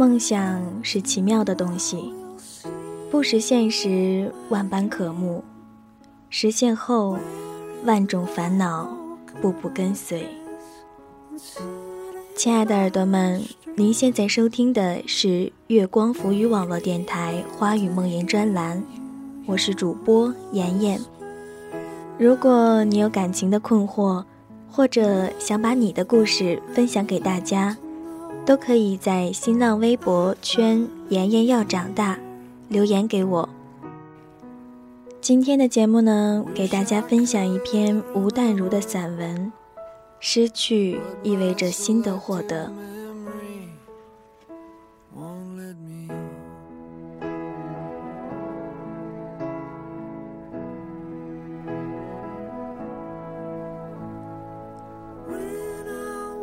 梦想是奇妙的东西，不实现时万般渴慕，实现后万种烦恼步步跟随。亲爱的耳朵们，您现在收听的是月光浮语网络电台《花语梦言》专栏，我是主播妍妍。如果你有感情的困惑，或者想把你的故事分享给大家。都可以在新浪微博圈“妍妍要长大”留言给我。今天的节目呢，给大家分享一篇吴淡如的散文，《失去意味着新的获得》。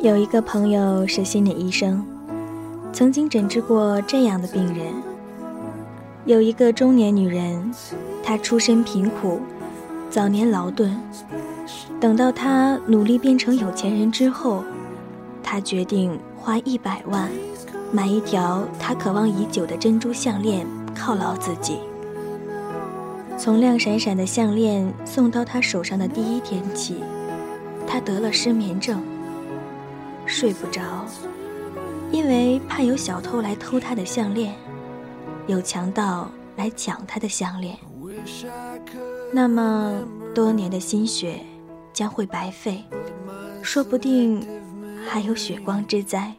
有一个朋友是心理医生，曾经诊治过这样的病人：有一个中年女人，她出身贫苦，早年劳顿，等到她努力变成有钱人之后，她决定花一百万买一条她渴望已久的珍珠项链犒劳自己。从亮闪闪的项链送到她手上的第一天起，她得了失眠症。睡不着，因为怕有小偷来偷他的项链，有强盗来抢他的项链，那么多年的心血将会白费，说不定还有血光之灾。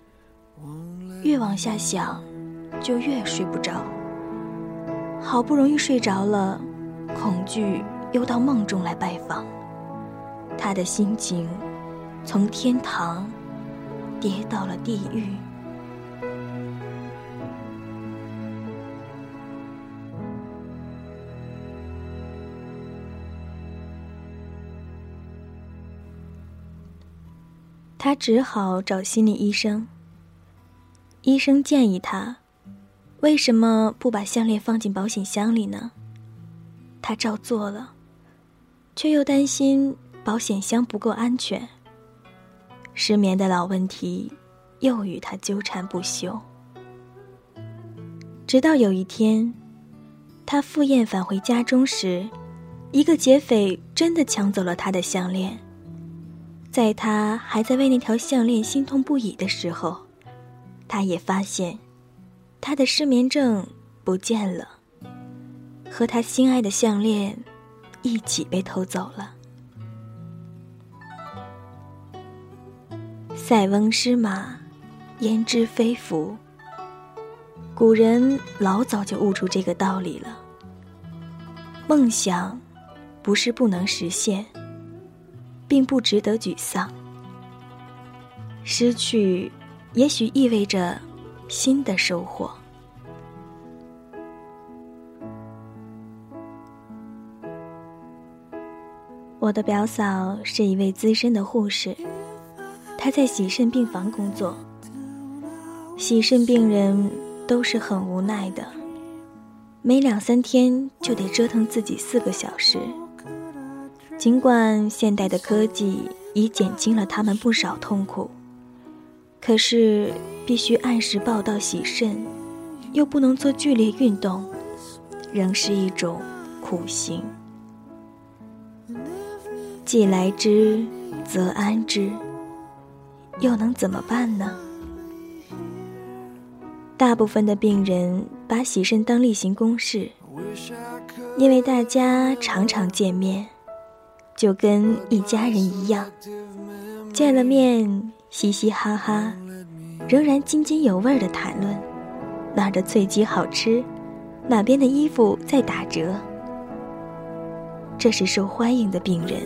越往下想，就越睡不着。好不容易睡着了，恐惧又到梦中来拜访，他的心情从天堂。跌到了地狱。他只好找心理医生。医生建议他，为什么不把项链放进保险箱里呢？他照做了，却又担心保险箱不够安全。失眠的老问题，又与他纠缠不休。直到有一天，他赴宴返回家中时，一个劫匪真的抢走了他的项链。在他还在为那条项链心痛不已的时候，他也发现，他的失眠症不见了，和他心爱的项链一起被偷走了。塞翁失马，焉知非福。古人老早就悟出这个道理了。梦想不是不能实现，并不值得沮丧。失去也许意味着新的收获。我的表嫂是一位资深的护士。他在洗肾病房工作，洗肾病人都是很无奈的，每两三天就得折腾自己四个小时。尽管现代的科技已减轻了他们不少痛苦，可是必须按时报到洗肾，又不能做剧烈运动，仍是一种苦行。既来之，则安之。又能怎么办呢？大部分的病人把洗肾当例行公事，因为大家常常见面，就跟一家人一样，见了面嘻嘻哈哈，仍然津津有味的谈论哪儿的脆鸡好吃，哪边的衣服在打折。这是受欢迎的病人，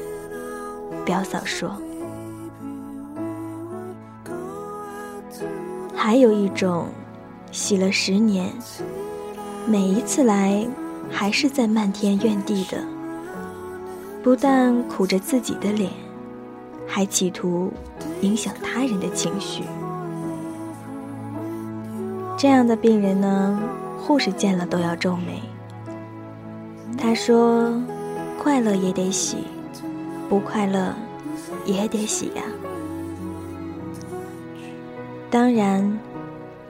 表嫂说。还有一种，洗了十年，每一次来还是在漫天怨地的，不但苦着自己的脸，还企图影响他人的情绪。这样的病人呢，护士见了都要皱眉。他说：“快乐也得洗，不快乐也得洗呀。”当然，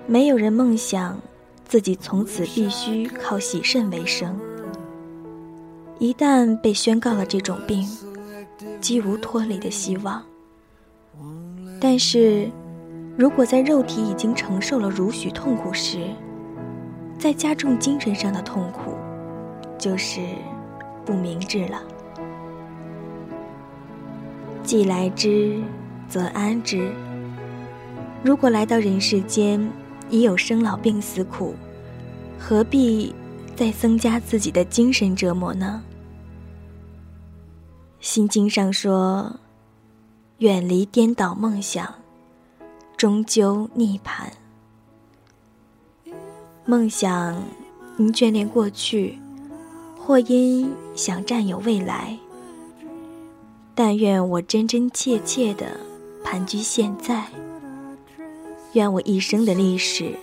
没有人梦想自己从此必须靠洗肾为生。一旦被宣告了这种病，几无脱离的希望。但是，如果在肉体已经承受了如许痛苦时，再加重精神上的痛苦，就是不明智了。既来之，则安之。如果来到人世间，已有生老病死苦，何必再增加自己的精神折磨呢？心经上说：“远离颠倒梦想，终究涅槃。”梦想因眷恋过去，或因想占有未来。但愿我真真切切的盘踞现在。愿我一生的历史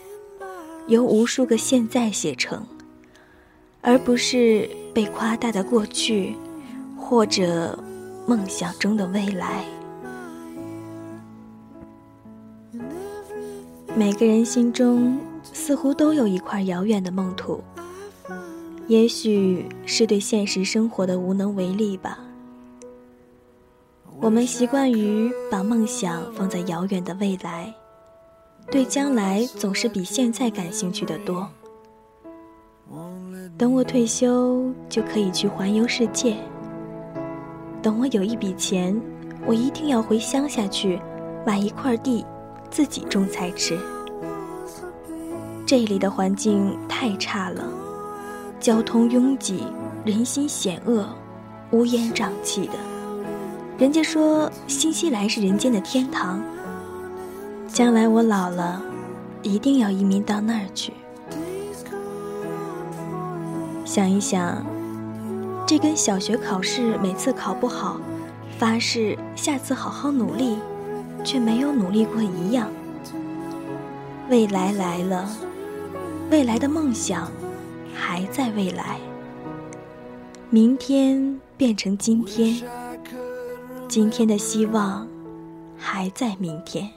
由无数个现在写成，而不是被夸大的过去，或者梦想中的未来。每个人心中。似乎都有一块遥远的梦土，也许是对现实生活的无能为力吧。我们习惯于把梦想放在遥远的未来，对将来总是比现在感兴趣的多。等我退休，就可以去环游世界。等我有一笔钱，我一定要回乡下去，买一块地，自己种菜吃。这里的环境太差了，交通拥挤，人心险恶，乌烟瘴气的。人家说新西兰是人间的天堂。将来我老了，一定要移民到那儿去。想一想，这跟小学考试每次考不好，发誓下次好好努力，却没有努力过一样。未来来了。未来的梦想还在未来，明天变成今天，今天的希望还在明天。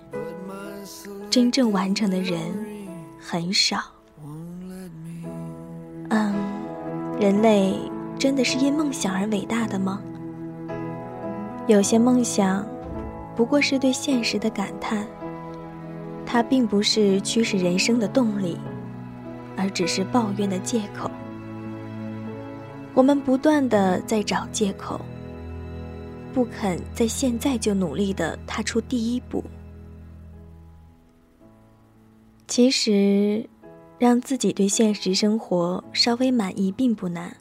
真正完成的人很少。嗯，人类真的是因梦想而伟大的吗？有些梦想不过是对现实的感叹，它并不是驱使人生的动力。而只是抱怨的借口。我们不断的在找借口，不肯在现在就努力的踏出第一步。其实，让自己对现实生活稍微满意并不难，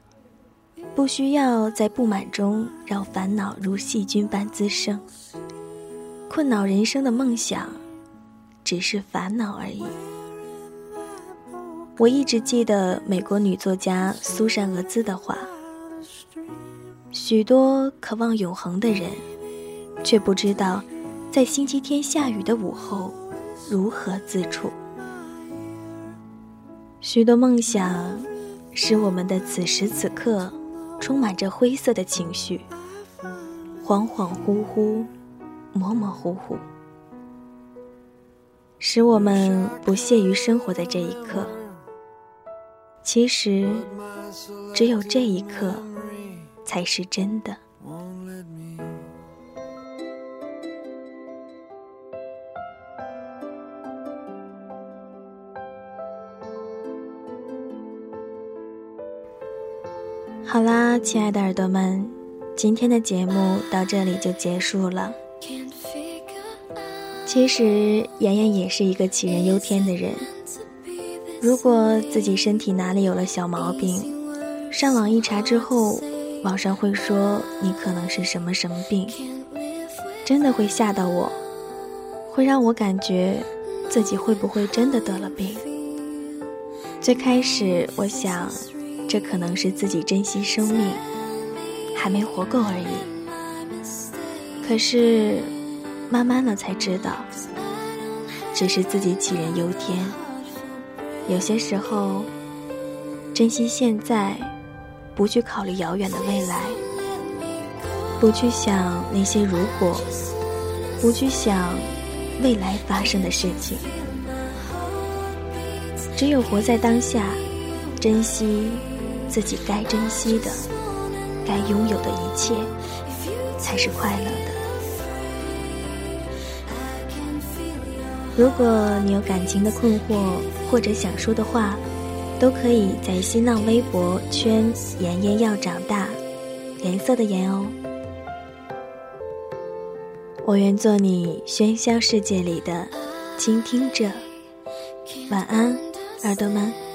不需要在不满中让烦恼如细菌般滋生。困扰人生的梦想，只是烦恼而已。我一直记得美国女作家苏珊·俄兹的话：许多渴望永恒的人，却不知道在星期天下雨的午后如何自处。许多梦想使我们的此时此刻充满着灰色的情绪，恍恍惚惚，模模糊糊，使我们不屑于生活在这一刻。其实，只有这一刻，才是真的。好啦，亲爱的耳朵们，今天的节目到这里就结束了。其实，妍妍也是一个杞人忧天的人。如果自己身体哪里有了小毛病，上网一查之后，网上会说你可能是什么什么病，真的会吓到我，会让我感觉自己会不会真的得了病。最开始我想，这可能是自己珍惜生命，还没活够而已。可是，慢慢的才知道，只是自己杞人忧天。有些时候，珍惜现在，不去考虑遥远的未来，不去想那些如果，不去想未来发生的事情，只有活在当下，珍惜自己该珍惜的、该拥有的一切，才是快乐的。如果你有感情的困惑或者想说的话，都可以在新浪微博圈“妍妍要长大”，颜色的颜哦。我愿做你喧嚣世界里的倾听者。晚安，耳朵们。